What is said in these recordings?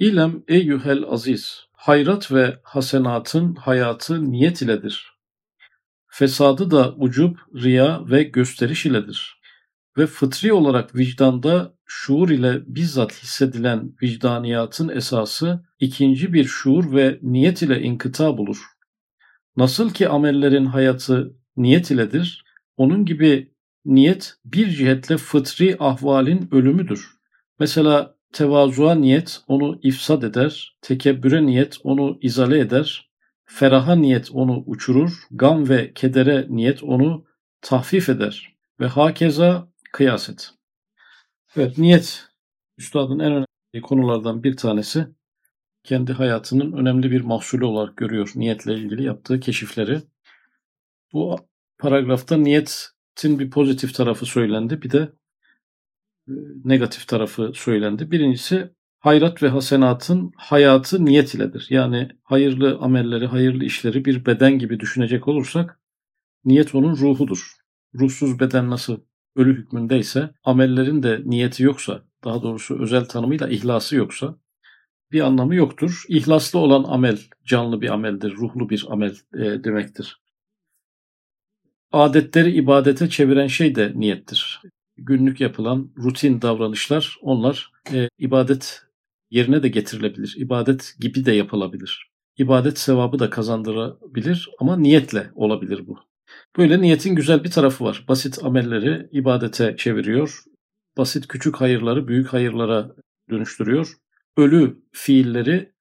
İlem eyyuhel aziz, hayrat ve hasenatın hayatı niyet iledir. Fesadı da ucub, riya ve gösteriş iledir. Ve fıtri olarak vicdanda şuur ile bizzat hissedilen vicdaniyatın esası ikinci bir şuur ve niyet ile inkıta bulur. Nasıl ki amellerin hayatı niyet iledir, onun gibi niyet bir cihetle fıtri ahvalin ölümüdür. Mesela tevazuğa niyet onu ifsad eder, tekebbüre niyet onu izale eder, feraha niyet onu uçurur, gam ve kedere niyet onu tahfif eder ve hakeza kıyas et. Evet niyet üstadın en önemli konulardan bir tanesi kendi hayatının önemli bir mahsulü olarak görüyor niyetle ilgili yaptığı keşifleri. Bu paragrafta niyetin bir pozitif tarafı söylendi bir de negatif tarafı söylendi. Birincisi hayrat ve hasenatın hayatı niyet iledir. Yani hayırlı amelleri, hayırlı işleri bir beden gibi düşünecek olursak niyet onun ruhudur. Ruhsuz beden nasıl ölü hükmündeyse amellerin de niyeti yoksa, daha doğrusu özel tanımıyla ihlası yoksa bir anlamı yoktur. İhlaslı olan amel canlı bir ameldir, ruhlu bir amel e, demektir. Adetleri ibadete çeviren şey de niyettir. Günlük yapılan rutin davranışlar onlar e, ibadet yerine de getirilebilir. İbadet gibi de yapılabilir. İbadet sevabı da kazandırabilir ama niyetle olabilir bu. Böyle niyetin güzel bir tarafı var. Basit amelleri ibadete çeviriyor. Basit küçük hayırları büyük hayırlara dönüştürüyor. Ölü fiilleri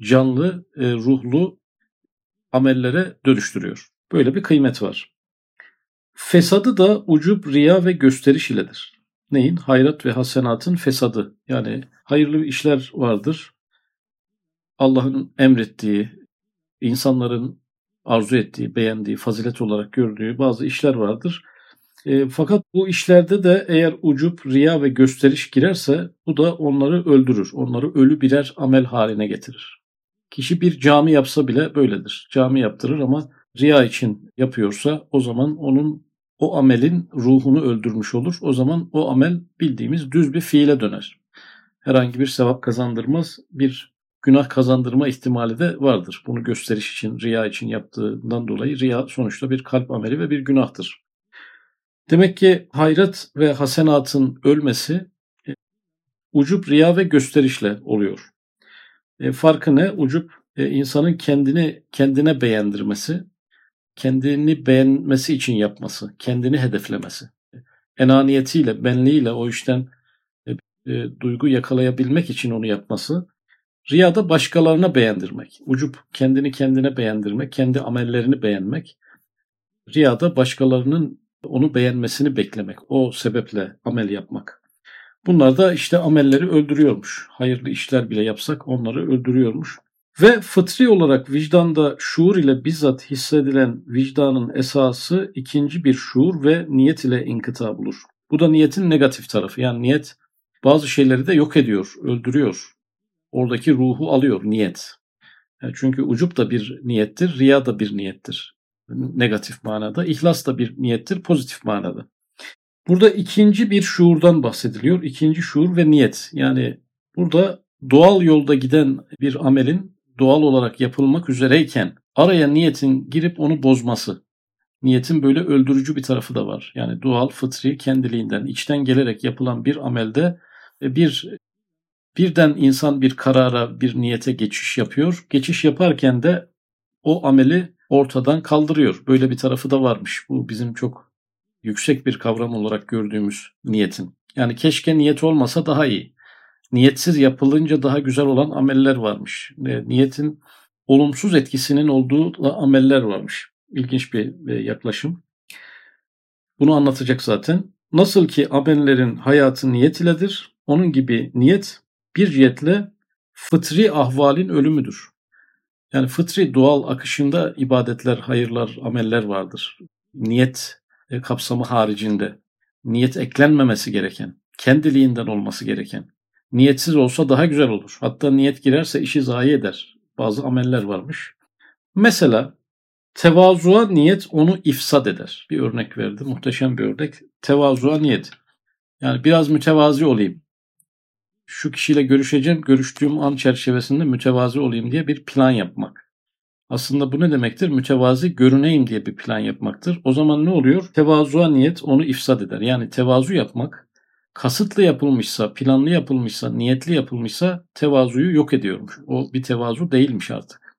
canlı, e, ruhlu amellere dönüştürüyor. Böyle bir kıymet var. Fesadı da ucub, riya ve gösteriş iledir. Neyin? Hayrat ve hasenatın fesadı. Yani hayırlı işler vardır. Allah'ın emrettiği, insanların arzu ettiği, beğendiği, fazilet olarak gördüğü bazı işler vardır. E, fakat bu işlerde de eğer ucup, riya ve gösteriş girerse bu da onları öldürür. Onları ölü birer amel haline getirir. Kişi bir cami yapsa bile böyledir. Cami yaptırır ama riya için yapıyorsa o zaman onun o amelin ruhunu öldürmüş olur. O zaman o amel bildiğimiz düz bir fiile döner. Herhangi bir sevap kazandırmaz. Bir günah kazandırma ihtimali de vardır. Bunu gösteriş için, riya için yaptığından dolayı riya sonuçta bir kalp ameli ve bir günahtır. Demek ki hayrat ve hasenatın ölmesi e, ucup riya ve gösterişle oluyor. E, farkı ne? Ucup e, insanın kendini kendine beğendirmesi, kendini beğenmesi için yapması, kendini hedeflemesi. Enaniyetiyle, benliğiyle o işten e, e, duygu yakalayabilmek için onu yapması Riyada başkalarına beğendirmek. Ucup kendini kendine beğendirmek, kendi amellerini beğenmek. Riyada başkalarının onu beğenmesini beklemek. O sebeple amel yapmak. Bunlar da işte amelleri öldürüyormuş. Hayırlı işler bile yapsak onları öldürüyormuş. Ve fıtri olarak vicdanda şuur ile bizzat hissedilen vicdanın esası ikinci bir şuur ve niyet ile inkıta bulur. Bu da niyetin negatif tarafı. Yani niyet bazı şeyleri de yok ediyor, öldürüyor oradaki ruhu alıyor niyet. Çünkü ucup da bir niyettir, riya da bir niyettir. Negatif manada. İhlas da bir niyettir, pozitif manada. Burada ikinci bir şuurdan bahsediliyor. İkinci şuur ve niyet. Yani burada doğal yolda giden bir amelin doğal olarak yapılmak üzereyken araya niyetin girip onu bozması. Niyetin böyle öldürücü bir tarafı da var. Yani doğal, fıtri, kendiliğinden, içten gelerek yapılan bir amelde bir Birden insan bir karara, bir niyete geçiş yapıyor. Geçiş yaparken de o ameli ortadan kaldırıyor. Böyle bir tarafı da varmış. Bu bizim çok yüksek bir kavram olarak gördüğümüz niyetin. Yani keşke niyet olmasa daha iyi. Niyetsiz yapılınca daha güzel olan ameller varmış. Niyetin olumsuz etkisinin olduğu ameller varmış. İlginç bir yaklaşım. Bunu anlatacak zaten. Nasıl ki amellerin hayatı niyet iledir, onun gibi niyet bir cihetle fıtri ahvalin ölümüdür. Yani fıtri doğal akışında ibadetler, hayırlar, ameller vardır. Niyet e, kapsamı haricinde. Niyet eklenmemesi gereken, kendiliğinden olması gereken. Niyetsiz olsa daha güzel olur. Hatta niyet girerse işi zayi eder. Bazı ameller varmış. Mesela tevazuğa niyet onu ifsad eder. Bir örnek verdi. Muhteşem bir örnek. Tevazuğa niyet. Yani biraz mütevazi olayım şu kişiyle görüşeceğim, görüştüğüm an çerçevesinde mütevazi olayım diye bir plan yapmak. Aslında bu ne demektir? Mütevazi görüneyim diye bir plan yapmaktır. O zaman ne oluyor? Tevazuğa niyet onu ifsad eder. Yani tevazu yapmak kasıtlı yapılmışsa, planlı yapılmışsa, niyetli yapılmışsa tevazuyu yok ediyormuş. O bir tevazu değilmiş artık.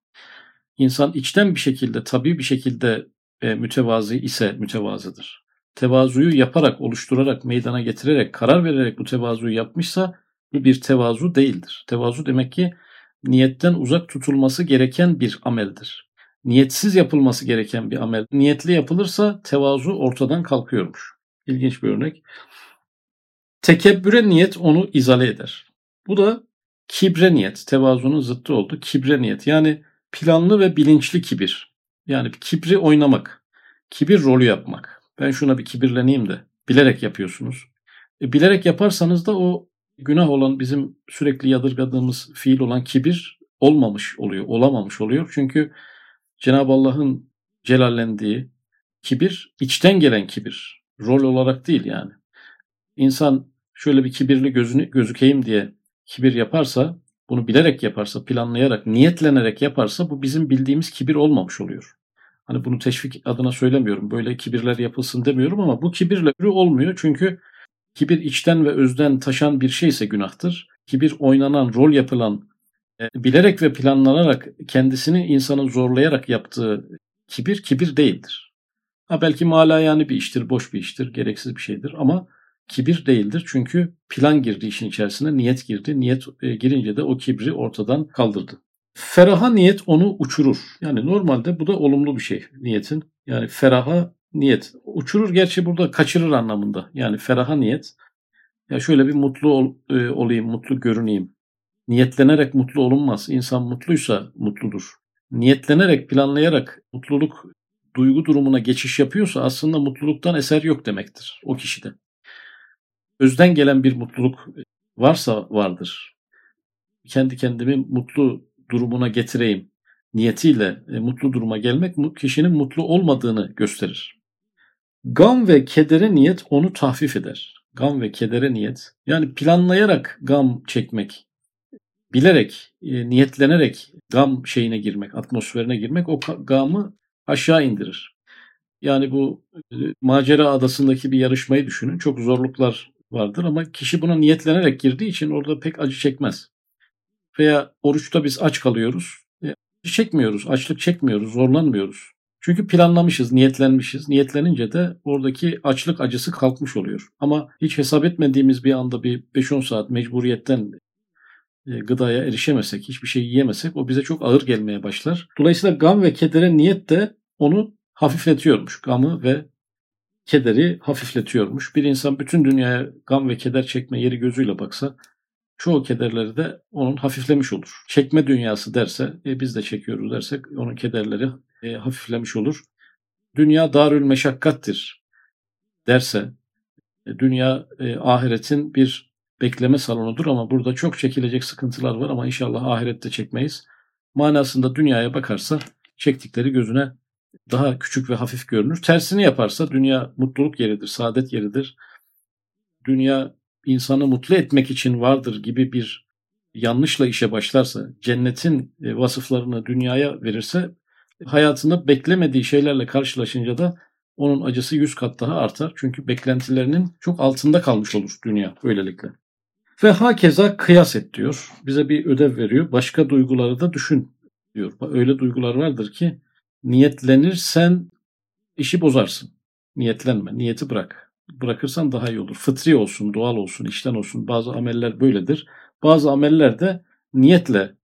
İnsan içten bir şekilde, tabii bir şekilde e, mütevazi ise mütevazıdır. Tevazuyu yaparak, oluşturarak, meydana getirerek, karar vererek bu tevazuyu yapmışsa bu bir tevazu değildir. Tevazu demek ki niyetten uzak tutulması gereken bir ameldir. Niyetsiz yapılması gereken bir amel. Niyetli yapılırsa tevazu ortadan kalkıyormuş. İlginç bir örnek. Tekebbüre niyet onu izale eder. Bu da kibre niyet. Tevazunun zıttı oldu. Kibre niyet. Yani planlı ve bilinçli kibir. Yani kibri oynamak. Kibir rolü yapmak. Ben şuna bir kibirleneyim de. Bilerek yapıyorsunuz. E, bilerek yaparsanız da o günah olan bizim sürekli yadırgadığımız fiil olan kibir olmamış oluyor, olamamış oluyor. Çünkü Cenab-ı Allah'ın celallendiği kibir içten gelen kibir. Rol olarak değil yani. İnsan şöyle bir kibirli gözünü, gözükeyim diye kibir yaparsa, bunu bilerek yaparsa, planlayarak, niyetlenerek yaparsa bu bizim bildiğimiz kibir olmamış oluyor. Hani bunu teşvik adına söylemiyorum. Böyle kibirler yapılsın demiyorum ama bu kibirle olmuyor. Çünkü Kibir içten ve özden taşan bir şeyse günahtır. Kibir oynanan, rol yapılan, e, bilerek ve planlanarak kendisini insanı zorlayarak yaptığı kibir, kibir değildir. Ha belki mala yani bir iştir, boş bir iştir, gereksiz bir şeydir ama kibir değildir. Çünkü plan girdi işin içerisine, niyet girdi. Niyet e, girince de o kibri ortadan kaldırdı. Feraha niyet onu uçurur. Yani normalde bu da olumlu bir şey niyetin. Yani feraha niyet. Uçurur gerçi burada kaçırır anlamında. Yani feraha niyet. Ya şöyle bir mutlu ol, e, olayım, mutlu görüneyim. Niyetlenerek mutlu olunmaz. İnsan mutluysa mutludur. Niyetlenerek, planlayarak mutluluk duygu durumuna geçiş yapıyorsa aslında mutluluktan eser yok demektir o kişide. Özden gelen bir mutluluk varsa vardır. Kendi kendimi mutlu durumuna getireyim niyetiyle e, mutlu duruma gelmek kişinin mutlu olmadığını gösterir. Gam ve kedere niyet onu tahfif eder. Gam ve kedere niyet. Yani planlayarak gam çekmek, bilerek, e, niyetlenerek gam şeyine girmek, atmosferine girmek o gamı aşağı indirir. Yani bu e, macera adasındaki bir yarışmayı düşünün. Çok zorluklar vardır ama kişi buna niyetlenerek girdiği için orada pek acı çekmez. Veya oruçta biz aç kalıyoruz. E, acı çekmiyoruz, açlık çekmiyoruz, zorlanmıyoruz. Çünkü planlamışız, niyetlenmişiz. Niyetlenince de oradaki açlık acısı kalkmış oluyor. Ama hiç hesap etmediğimiz bir anda bir 5-10 saat mecburiyetten e, gıdaya erişemesek, hiçbir şey yiyemesek o bize çok ağır gelmeye başlar. Dolayısıyla gam ve kedere niyet de onu hafifletiyormuş. Gamı ve kederi hafifletiyormuş. Bir insan bütün dünyaya gam ve keder çekme yeri gözüyle baksa çoğu kederleri de onun hafiflemiş olur. Çekme dünyası derse, e, biz de çekiyoruz dersek onun kederleri e, hafiflemiş olur. Dünya darül meşakkattir derse, e, dünya e, ahiretin bir bekleme salonudur ama burada çok çekilecek sıkıntılar var ama inşallah ahirette çekmeyiz. Manasında dünyaya bakarsa çektikleri gözüne daha küçük ve hafif görünür. Tersini yaparsa dünya mutluluk yeridir, saadet yeridir. Dünya insanı mutlu etmek için vardır gibi bir yanlışla işe başlarsa, cennetin e, vasıflarını dünyaya verirse hayatında beklemediği şeylerle karşılaşınca da onun acısı yüz kat daha artar. Çünkü beklentilerinin çok altında kalmış olur dünya böylelikle. Ve hakeza kıyas et diyor. Bize bir ödev veriyor. Başka duyguları da düşün diyor. Öyle duygular vardır ki niyetlenirsen işi bozarsın. Niyetlenme, niyeti bırak bırakırsan daha iyi olur. Fıtri olsun, doğal olsun, işten olsun. Bazı ameller böyledir. Bazı ameller de niyetle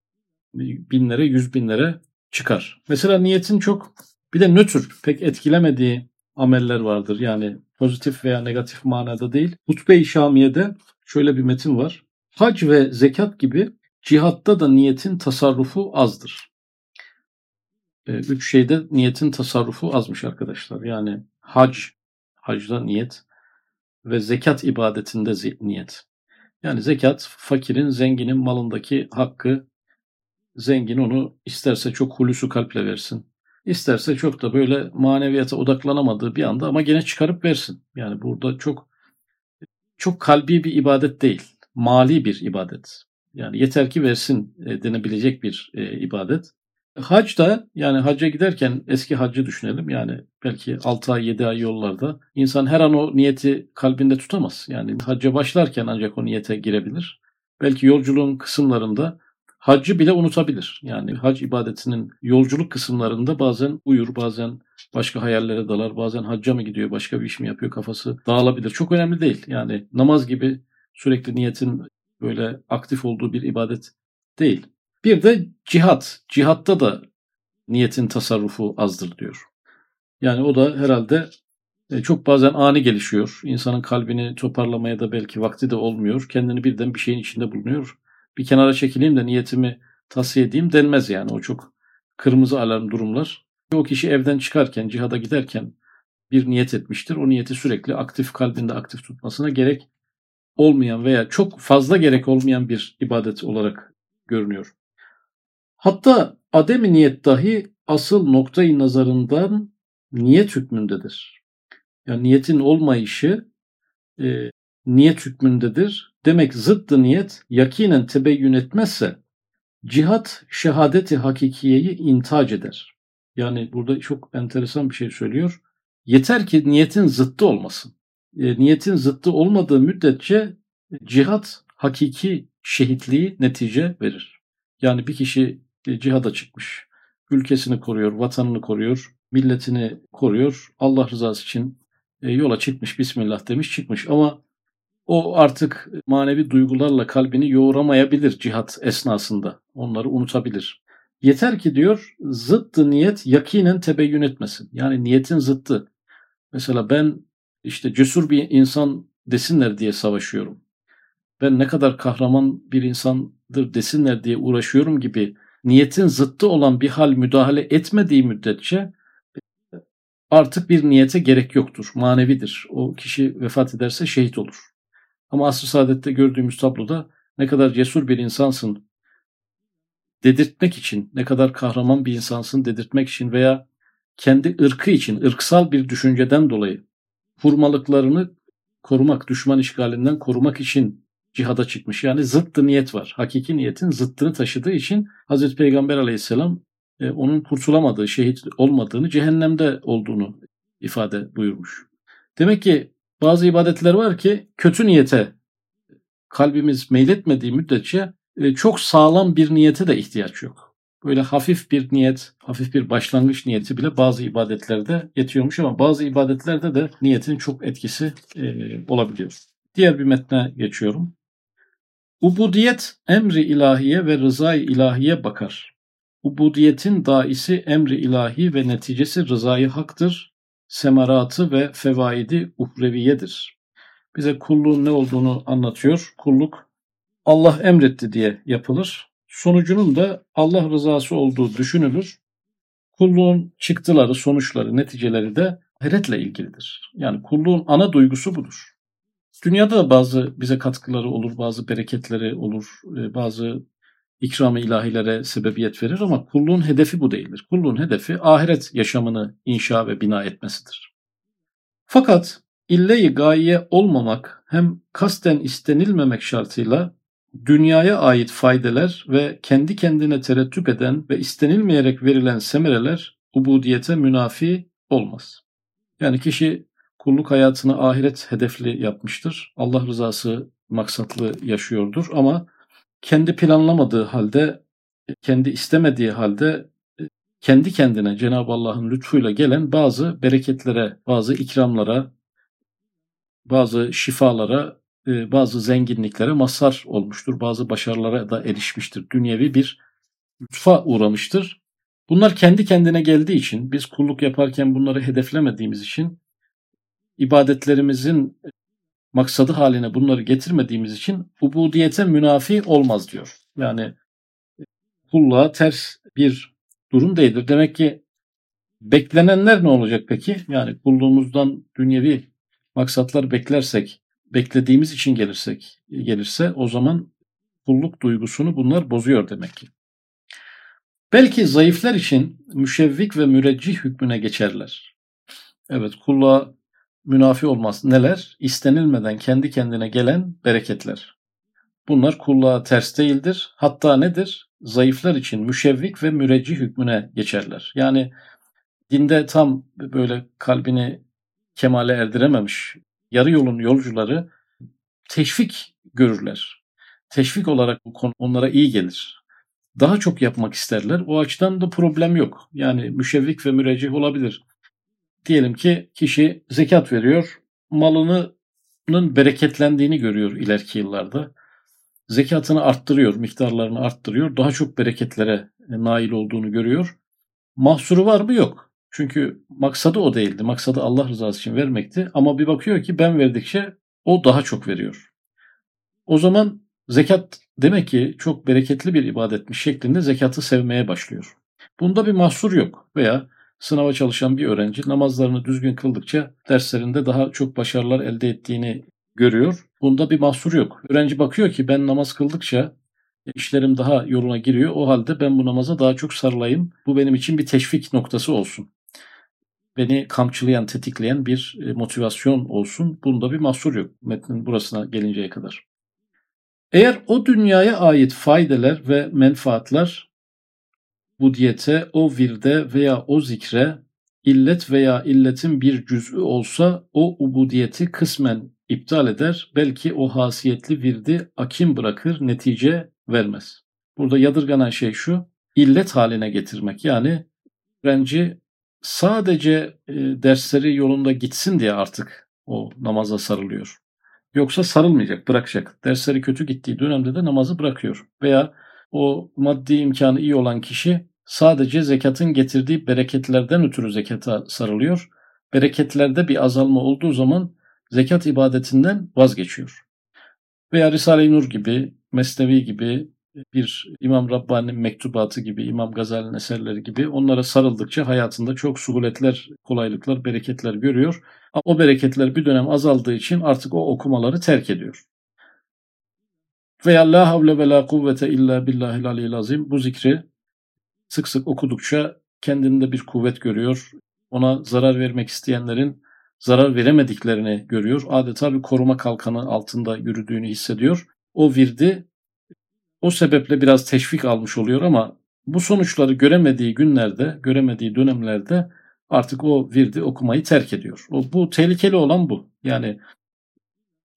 binlere, yüz binlere çıkar. Mesela niyetin çok bir de nötr, pek etkilemediği ameller vardır. Yani pozitif veya negatif manada değil. Hutbe-i Şamiye'de şöyle bir metin var. Hac ve zekat gibi cihatta da niyetin tasarrufu azdır. Ee, üç şeyde niyetin tasarrufu azmış arkadaşlar. Yani hac, hacda niyet, ve zekat ibadetinde niyet. Yani zekat fakirin, zenginin malındaki hakkı zengin onu isterse çok hulusu kalple versin. İsterse çok da böyle maneviyata odaklanamadığı bir anda ama gene çıkarıp versin. Yani burada çok çok kalbi bir ibadet değil. mali bir ibadet. Yani yeter ki versin e, denebilecek bir e, ibadet. Hac da yani hacca giderken eski haccı düşünelim. Yani belki 6 ay 7 ay yollarda insan her an o niyeti kalbinde tutamaz. Yani hacca başlarken ancak o niyete girebilir. Belki yolculuğun kısımlarında haccı bile unutabilir. Yani hac ibadetinin yolculuk kısımlarında bazen uyur, bazen başka hayallere dalar, bazen hacca mı gidiyor, başka bir iş mi yapıyor kafası dağılabilir. Çok önemli değil. Yani namaz gibi sürekli niyetin böyle aktif olduğu bir ibadet değil. Bir de cihat. Cihatta da niyetin tasarrufu azdır diyor. Yani o da herhalde e, çok bazen ani gelişiyor. İnsanın kalbini toparlamaya da belki vakti de olmuyor. Kendini birden bir şeyin içinde bulunuyor. Bir kenara çekileyim de niyetimi tavsiye edeyim denmez yani. O çok kırmızı alarm durumlar. O kişi evden çıkarken, cihada giderken bir niyet etmiştir. O niyeti sürekli aktif kalbinde aktif tutmasına gerek olmayan veya çok fazla gerek olmayan bir ibadet olarak görünüyor. Hatta ademi niyet dahi asıl noktayı nazarından niyet hükmündedir. Yani niyetin olmayışı e, niyet hükmündedir. Demek zıttı niyet yakinen tebeyyün etmezse cihat şehadeti hakikiyeyi intac eder. Yani burada çok enteresan bir şey söylüyor. Yeter ki niyetin zıttı olmasın. E, niyetin zıttı olmadığı müddetçe cihat hakiki şehitliği netice verir. Yani bir kişi e, cihada çıkmış. Ülkesini koruyor, vatanını koruyor, milletini koruyor. Allah rızası için e, yola çıkmış, Bismillah demiş çıkmış. Ama o artık manevi duygularla kalbini yoğuramayabilir cihat esnasında. Onları unutabilir. Yeter ki diyor zıttı niyet yakinen tebeyyün etmesin. Yani niyetin zıttı. Mesela ben işte cesur bir insan desinler diye savaşıyorum. Ben ne kadar kahraman bir insandır desinler diye uğraşıyorum gibi niyetin zıttı olan bir hal müdahale etmediği müddetçe artık bir niyete gerek yoktur. Manevidir. O kişi vefat ederse şehit olur. Ama asr saadette gördüğümüz tabloda ne kadar cesur bir insansın dedirtmek için, ne kadar kahraman bir insansın dedirtmek için veya kendi ırkı için, ırksal bir düşünceden dolayı hurmalıklarını korumak, düşman işgalinden korumak için cihada çıkmış. Yani zıttı niyet var. Hakiki niyetin zıttını taşıdığı için Hazreti Peygamber aleyhisselam e, onun kurtulamadığı, şehit olmadığını, cehennemde olduğunu ifade buyurmuş. Demek ki bazı ibadetler var ki kötü niyete kalbimiz meyletmediği müddetçe e, çok sağlam bir niyete de ihtiyaç yok. Böyle hafif bir niyet, hafif bir başlangıç niyeti bile bazı ibadetlerde yetiyormuş ama bazı ibadetlerde de niyetin çok etkisi e, olabiliyor. Diğer bir metne geçiyorum. Ubudiyet emri ilahiye ve rızayı ilahiye bakar. Ubudiyetin daisi emri ilahi ve neticesi rızayı haktır. Semaratı ve fevaidi uhreviyedir. Bize kulluğun ne olduğunu anlatıyor. Kulluk Allah emretti diye yapılır. Sonucunun da Allah rızası olduğu düşünülür. Kulluğun çıktıları, sonuçları, neticeleri de ahiretle ilgilidir. Yani kulluğun ana duygusu budur. Dünyada da bazı bize katkıları olur, bazı bereketleri olur, e, bazı ikram-ı ilahilere sebebiyet verir ama kulluğun hedefi bu değildir. Kulluğun hedefi ahiret yaşamını inşa ve bina etmesidir. Fakat ille-i gaye olmamak hem kasten istenilmemek şartıyla dünyaya ait faydeler ve kendi kendine terettüp eden ve istenilmeyerek verilen semereler ubudiyete münafi olmaz. Yani kişi kulluk hayatını ahiret hedefli yapmıştır. Allah rızası maksatlı yaşıyordur ama kendi planlamadığı halde, kendi istemediği halde kendi kendine Cenab-ı Allah'ın lütfuyla gelen bazı bereketlere, bazı ikramlara, bazı şifalara, e, bazı zenginliklere mazhar olmuştur. Bazı başarılara da erişmiştir. Dünyevi bir lütfa uğramıştır. Bunlar kendi kendine geldiği için, biz kulluk yaparken bunları hedeflemediğimiz için ibadetlerimizin maksadı haline bunları getirmediğimiz için ubudiyete münafi olmaz diyor. Yani kulluğa ters bir durum değildir. Demek ki beklenenler ne olacak peki? Yani kulluğumuzdan dünyevi maksatlar beklersek, beklediğimiz için gelirsek, gelirse o zaman kulluk duygusunu bunlar bozuyor demek ki. Belki zayıflar için müşevvik ve müreccih hükmüne geçerler. Evet kulluğa münafi olmaz. Neler? İstenilmeden kendi kendine gelen bereketler. Bunlar kulluğa ters değildir. Hatta nedir? Zayıflar için müşevvik ve müreci hükmüne geçerler. Yani dinde tam böyle kalbini kemale erdirememiş yarı yolun yolcuları teşvik görürler. Teşvik olarak bu konu onlara iyi gelir. Daha çok yapmak isterler. O açıdan da problem yok. Yani müşevvik ve mürecih olabilir. Diyelim ki kişi zekat veriyor. Malının bereketlendiğini görüyor ileriki yıllarda. Zekatını arttırıyor, miktarlarını arttırıyor. Daha çok bereketlere nail olduğunu görüyor. Mahsuru var mı? Yok. Çünkü maksadı o değildi. Maksadı Allah rızası için vermekti. Ama bir bakıyor ki ben verdikçe o daha çok veriyor. O zaman zekat demek ki çok bereketli bir ibadetmiş şeklinde zekatı sevmeye başlıyor. Bunda bir mahsur yok veya sınava çalışan bir öğrenci namazlarını düzgün kıldıkça derslerinde daha çok başarılar elde ettiğini görüyor. Bunda bir mahsur yok. Öğrenci bakıyor ki ben namaz kıldıkça işlerim daha yoluna giriyor. O halde ben bu namaza daha çok sarılayım. Bu benim için bir teşvik noktası olsun beni kamçılayan, tetikleyen bir e, motivasyon olsun. Bunda bir mahsur yok metnin burasına gelinceye kadar. Eğer o dünyaya ait faydeler ve menfaatler bu diyete, o virde veya o zikre illet veya illetin bir cüz'ü olsa o ubudiyeti kısmen iptal eder. Belki o hasiyetli virdi akim bırakır, netice vermez. Burada yadırganan şey şu, illet haline getirmek. Yani öğrenci sadece e, dersleri yolunda gitsin diye artık o namaza sarılıyor. Yoksa sarılmayacak, bırakacak. Dersleri kötü gittiği dönemde de namazı bırakıyor. Veya o maddi imkanı iyi olan kişi sadece zekatın getirdiği bereketlerden ötürü zekata sarılıyor. Bereketlerde bir azalma olduğu zaman zekat ibadetinden vazgeçiyor. Veya Risale-i Nur gibi, Mesnevi gibi, bir İmam Rabbani'nin mektubatı gibi, İmam Gazali'nin eserleri gibi onlara sarıldıkça hayatında çok suhuletler, kolaylıklar, bereketler görüyor. O bereketler bir dönem azaldığı için artık o okumaları terk ediyor. Veya la havle ve la kuvvete illa billahil aliyyil azim bu zikri sık sık okudukça kendinde bir kuvvet görüyor. Ona zarar vermek isteyenlerin zarar veremediklerini görüyor. Adeta bir koruma kalkanı altında yürüdüğünü hissediyor. O virdi o sebeple biraz teşvik almış oluyor ama bu sonuçları göremediği günlerde, göremediği dönemlerde artık o virdi okumayı terk ediyor. O, bu tehlikeli olan bu. Yani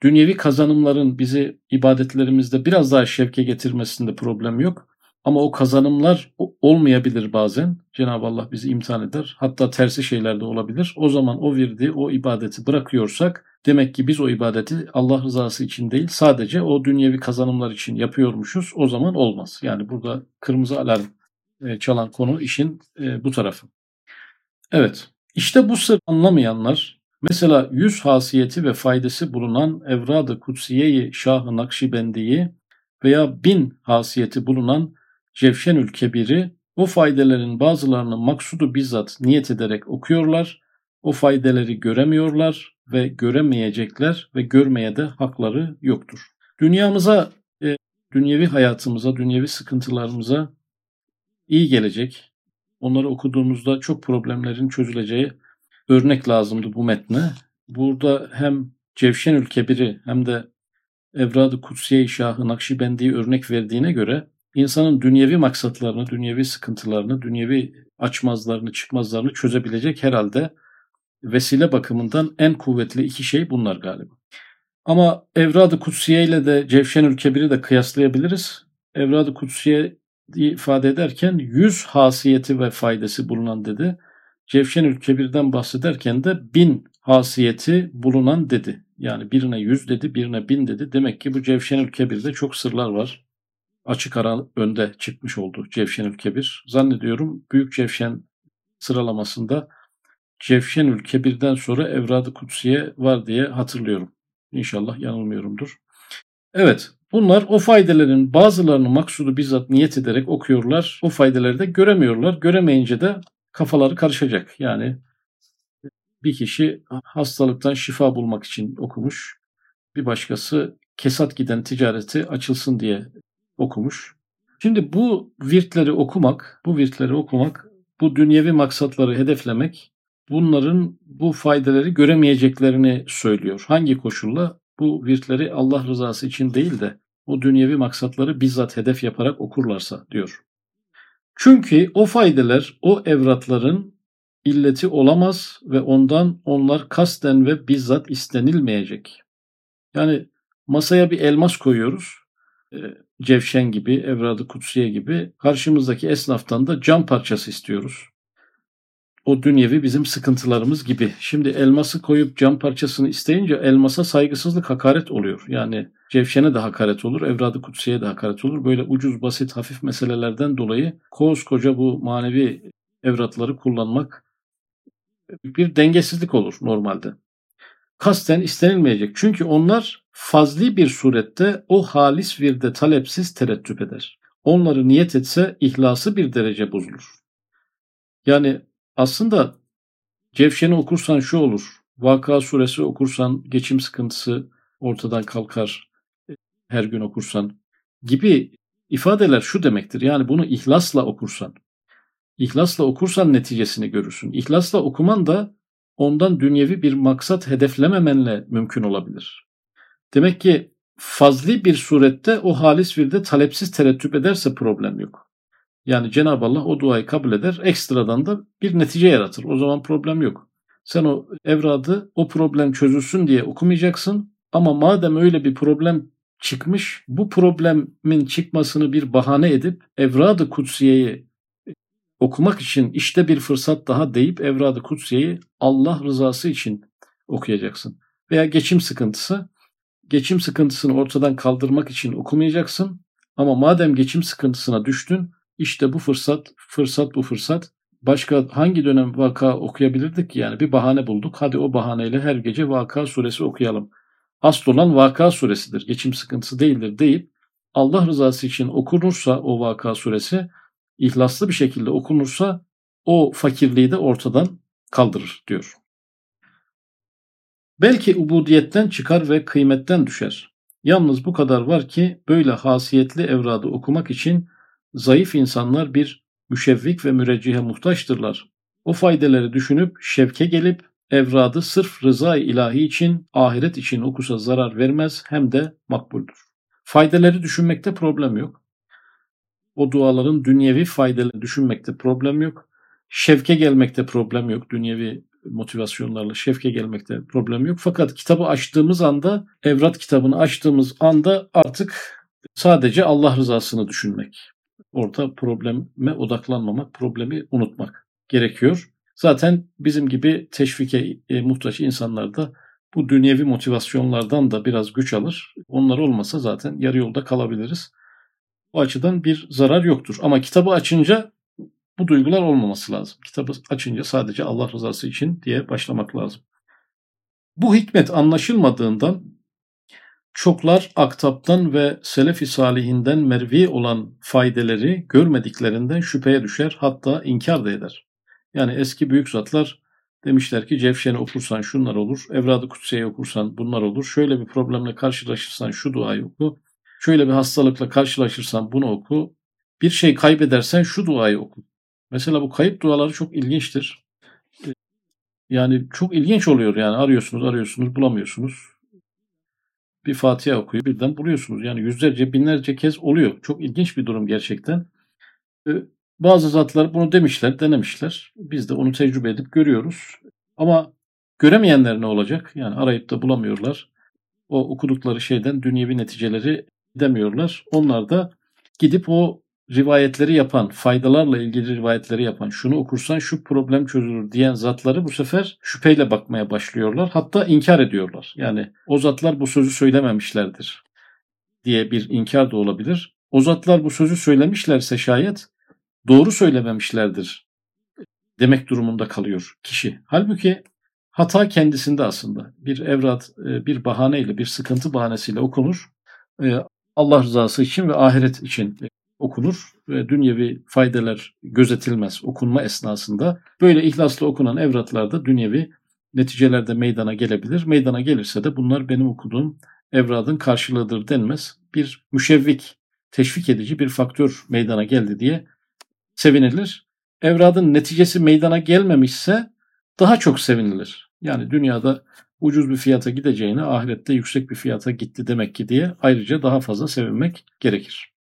dünyevi kazanımların bizi ibadetlerimizde biraz daha şevke getirmesinde problem yok. Ama o kazanımlar olmayabilir bazen. Cenab-ı Allah bizi imtihan eder. Hatta tersi şeyler de olabilir. O zaman o virdi, o ibadeti bırakıyorsak demek ki biz o ibadeti Allah rızası için değil sadece o dünyevi kazanımlar için yapıyormuşuz. O zaman olmaz. Yani burada kırmızı alarm e, çalan konu işin e, bu tarafı. Evet. İşte bu sır anlamayanlar mesela yüz hasiyeti ve faydası bulunan Evrad-ı Kutsiye-i Şah-ı Nakşibendi'yi veya bin hasiyeti bulunan Cevşenül Kebir'i o faydaların bazılarını maksudu bizzat niyet ederek okuyorlar. O faydeleri göremiyorlar ve göremeyecekler ve görmeye de hakları yoktur. Dünyamıza, e, dünyevi hayatımıza, dünyevi sıkıntılarımıza iyi gelecek. Onları okuduğumuzda çok problemlerin çözüleceği örnek lazımdı bu metne. Burada hem Cevşenül Kebir'i hem de Evrad-ı Kutsiye-i Şahı Nakşibendi'yi örnek verdiğine göre insanın dünyevi maksatlarını, dünyevi sıkıntılarını, dünyevi açmazlarını, çıkmazlarını çözebilecek herhalde vesile bakımından en kuvvetli iki şey bunlar galiba. Ama Evrad-ı Kutsiye ile de Cevşenül Kebir'i de kıyaslayabiliriz. Evrad-ı Kutsiye ifade ederken yüz hasiyeti ve faydası bulunan dedi. Cevşenül Kebir'den bahsederken de bin hasiyeti bulunan dedi. Yani birine yüz dedi, birine bin dedi. Demek ki bu Cevşenül Kebir'de çok sırlar var açık ara önde çıkmış oldu Cevşenül Kebir. Zannediyorum Büyük Cevşen sıralamasında Cevşenül Kebir'den sonra Evrad-ı Kutsiye var diye hatırlıyorum. İnşallah yanılmıyorumdur. Evet, bunlar o faydaların bazılarını maksudu bizzat niyet ederek okuyorlar. O faydaları da göremiyorlar. Göremeyince de kafaları karışacak. Yani bir kişi hastalıktan şifa bulmak için okumuş. Bir başkası kesat giden ticareti açılsın diye okumuş. Şimdi bu virtleri okumak, bu virtleri okumak, bu dünyevi maksatları hedeflemek bunların bu faydaları göremeyeceklerini söylüyor. Hangi koşulla? Bu virtleri Allah rızası için değil de o dünyevi maksatları bizzat hedef yaparak okurlarsa diyor. Çünkü o faydeler o evratların illeti olamaz ve ondan onlar kasten ve bizzat istenilmeyecek. Yani masaya bir elmas koyuyoruz. Cevşen gibi, Evradı Kutsiye gibi karşımızdaki esnaftan da cam parçası istiyoruz. O dünyevi bizim sıkıntılarımız gibi. Şimdi elması koyup cam parçasını isteyince elmasa saygısızlık hakaret oluyor. Yani Cevşen'e de hakaret olur, Evradı Kutsiye de hakaret olur. Böyle ucuz, basit, hafif meselelerden dolayı koskoca bu manevi evratları kullanmak bir dengesizlik olur normalde. Kasten istenilmeyecek. Çünkü onlar fazli bir surette o halis virde talepsiz tereddüt eder. Onları niyet etse ihlası bir derece bozulur. Yani aslında Cevşen'i okursan şu olur. Vaka suresi okursan geçim sıkıntısı ortadan kalkar. Her gün okursan gibi ifadeler şu demektir. Yani bunu ihlasla okursan, İhlasla okursan neticesini görürsün. İhlasla okuman da ondan dünyevi bir maksat hedeflememenle mümkün olabilir. Demek ki fazli bir surette o halis virde talepsiz tereddüt ederse problem yok. Yani Cenab-ı Allah o duayı kabul eder, ekstradan da bir netice yaratır. O zaman problem yok. Sen o evradı o problem çözülsün diye okumayacaksın ama madem öyle bir problem çıkmış, bu problemin çıkmasını bir bahane edip evradı kutsiyeyi okumak için işte bir fırsat daha deyip Evrad-ı Kutsiye'yi Allah rızası için okuyacaksın. Veya geçim sıkıntısı, geçim sıkıntısını ortadan kaldırmak için okumayacaksın. Ama madem geçim sıkıntısına düştün, işte bu fırsat, fırsat bu fırsat. Başka hangi dönem vaka okuyabilirdik yani bir bahane bulduk. Hadi o bahaneyle her gece vaka suresi okuyalım. Asıl olan vaka suresidir, geçim sıkıntısı değildir deyip Allah rızası için okunursa o vaka suresi ihlaslı bir şekilde okunursa o fakirliği de ortadan kaldırır diyor. Belki ubudiyetten çıkar ve kıymetten düşer. Yalnız bu kadar var ki böyle hasiyetli evradı okumak için zayıf insanlar bir müşevvik ve müreccihe muhtaçtırlar. O faydeleri düşünüp şevke gelip evradı sırf rıza ilahi için, ahiret için okusa zarar vermez hem de makbuldür. Faydeleri düşünmekte problem yok o duaların dünyevi faydalarını düşünmekte problem yok. Şevke gelmekte problem yok. Dünyevi motivasyonlarla şevke gelmekte problem yok. Fakat kitabı açtığımız anda, evrat kitabını açtığımız anda artık sadece Allah rızasını düşünmek. Orada probleme odaklanmamak, problemi unutmak gerekiyor. Zaten bizim gibi teşvike e, muhtaç insanlar da bu dünyevi motivasyonlardan da biraz güç alır. Onlar olmasa zaten yarı yolda kalabiliriz. O açıdan bir zarar yoktur. Ama kitabı açınca bu duygular olmaması lazım. Kitabı açınca sadece Allah rızası için diye başlamak lazım. Bu hikmet anlaşılmadığından çoklar aktaptan ve selef-i salihinden mervi olan faydeleri görmediklerinden şüpheye düşer hatta inkar da eder. Yani eski büyük zatlar demişler ki Cevşen'i okursan şunlar olur, Evrad-ı Kutsiye'yi okursan bunlar olur, şöyle bir problemle karşılaşırsan şu duayı oku, Şöyle bir hastalıkla karşılaşırsan bunu oku. Bir şey kaybedersen şu duayı oku. Mesela bu kayıp duaları çok ilginçtir. Yani çok ilginç oluyor yani arıyorsunuz arıyorsunuz bulamıyorsunuz. Bir Fatiha okuyor birden buluyorsunuz. Yani yüzlerce binlerce kez oluyor. Çok ilginç bir durum gerçekten. Bazı zatlar bunu demişler, denemişler. Biz de onu tecrübe edip görüyoruz. Ama göremeyenler ne olacak? Yani arayıp da bulamıyorlar. O okudukları şeyden dünyevi neticeleri demiyorlar. Onlar da gidip o rivayetleri yapan, faydalarla ilgili rivayetleri yapan, şunu okursan şu problem çözülür diyen zatları bu sefer şüpheyle bakmaya başlıyorlar. Hatta inkar ediyorlar. Yani o zatlar bu sözü söylememişlerdir diye bir inkar da olabilir. O zatlar bu sözü söylemişlerse şayet doğru söylememişlerdir demek durumunda kalıyor kişi. Halbuki hata kendisinde aslında. Bir evrat e, bir bahaneyle, bir sıkıntı bahanesiyle okunur. E, Allah rızası için ve ahiret için okunur ve dünyevi faydeler gözetilmez okunma esnasında. Böyle ihlaslı okunan evratlarda dünyevi neticelerde meydana gelebilir. Meydana gelirse de bunlar benim okuduğum evradın karşılığıdır denmez. Bir müşevvik, teşvik edici bir faktör meydana geldi diye sevinilir. Evradın neticesi meydana gelmemişse daha çok sevinilir. Yani dünyada ucuz bir fiyata gideceğine ahirette yüksek bir fiyata gitti demek ki diye ayrıca daha fazla sevinmek gerekir.